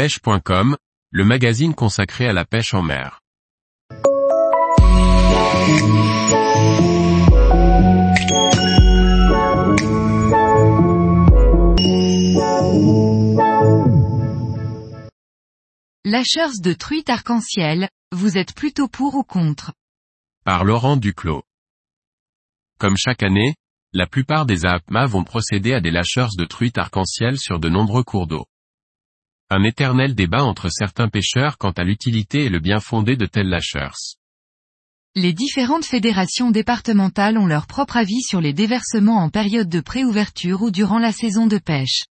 pêche.com, le magazine consacré à la pêche en mer. Lâcheurs de truites arc-en-ciel, vous êtes plutôt pour ou contre? Par Laurent Duclos. Comme chaque année, la plupart des AAPMA vont procéder à des lâcheurs de truites arc-en-ciel sur de nombreux cours d'eau. Un éternel débat entre certains pêcheurs quant à l'utilité et le bien fondé de tels lâcheurs. Les différentes fédérations départementales ont leur propre avis sur les déversements en période de préouverture ou durant la saison de pêche.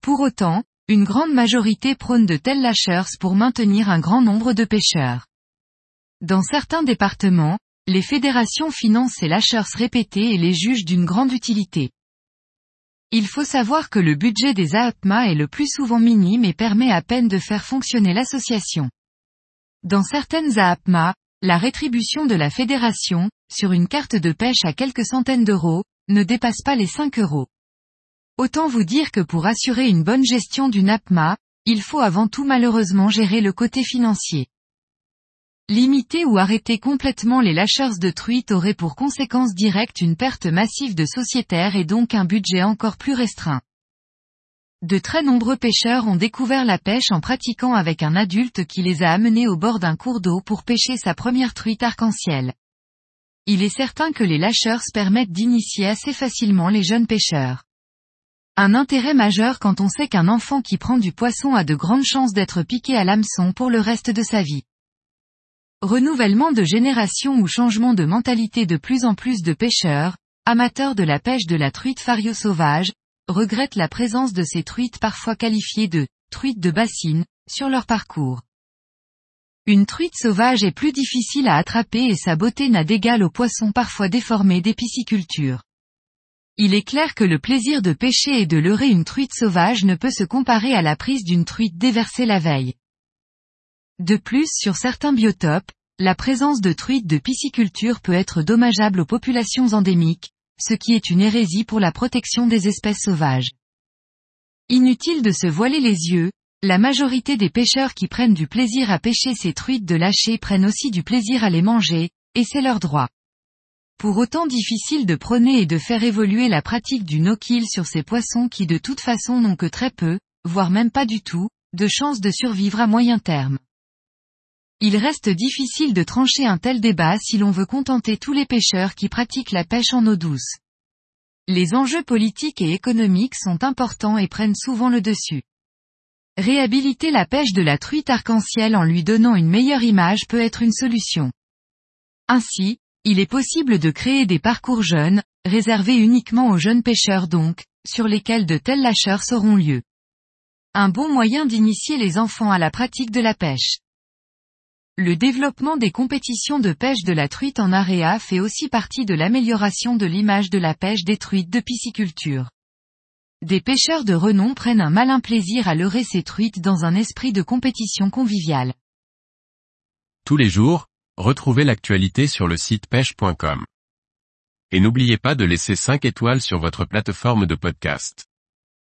Pour autant, une grande majorité prône de tels lâcheurs pour maintenir un grand nombre de pêcheurs. Dans certains départements, les fédérations financent ces lâcheurs répétés et les jugent d'une grande utilité. Il faut savoir que le budget des AAPMA est le plus souvent minime et permet à peine de faire fonctionner l'association. Dans certaines AAPMA, la rétribution de la fédération, sur une carte de pêche à quelques centaines d'euros, ne dépasse pas les 5 euros. Autant vous dire que pour assurer une bonne gestion d'une APMA, il faut avant tout malheureusement gérer le côté financier. Limiter ou arrêter complètement les lâcheurs de truites aurait pour conséquence directe une perte massive de sociétaires et donc un budget encore plus restreint. De très nombreux pêcheurs ont découvert la pêche en pratiquant avec un adulte qui les a amenés au bord d'un cours d'eau pour pêcher sa première truite arc-en-ciel. Il est certain que les lâcheurs permettent d'initier assez facilement les jeunes pêcheurs. Un intérêt majeur quand on sait qu'un enfant qui prend du poisson a de grandes chances d'être piqué à l'hameçon pour le reste de sa vie. Renouvellement de génération ou changement de mentalité de plus en plus de pêcheurs, amateurs de la pêche de la truite fario sauvage, regrettent la présence de ces truites parfois qualifiées de truites de bassine, sur leur parcours. Une truite sauvage est plus difficile à attraper et sa beauté n'a d'égal aux poissons parfois déformés des piscicultures. Il est clair que le plaisir de pêcher et de leurrer une truite sauvage ne peut se comparer à la prise d'une truite déversée la veille. De plus sur certains biotopes, la présence de truites de pisciculture peut être dommageable aux populations endémiques, ce qui est une hérésie pour la protection des espèces sauvages. Inutile de se voiler les yeux, la majorité des pêcheurs qui prennent du plaisir à pêcher ces truites de lâcher prennent aussi du plaisir à les manger, et c'est leur droit. Pour autant difficile de prôner et de faire évoluer la pratique du no-kill sur ces poissons qui de toute façon n'ont que très peu, voire même pas du tout, de chances de survivre à moyen terme. Il reste difficile de trancher un tel débat si l'on veut contenter tous les pêcheurs qui pratiquent la pêche en eau douce. Les enjeux politiques et économiques sont importants et prennent souvent le dessus. Réhabiliter la pêche de la truite arc-en-ciel en lui donnant une meilleure image peut être une solution. Ainsi, il est possible de créer des parcours jeunes, réservés uniquement aux jeunes pêcheurs donc, sur lesquels de tels lâcheurs seront lieu. Un bon moyen d'initier les enfants à la pratique de la pêche. Le développement des compétitions de pêche de la truite en aréa fait aussi partie de l'amélioration de l'image de la pêche des truites de pisciculture. Des pêcheurs de renom prennent un malin plaisir à leurrer ces truites dans un esprit de compétition conviviale. Tous les jours, retrouvez l'actualité sur le site pêche.com. Et n'oubliez pas de laisser 5 étoiles sur votre plateforme de podcast.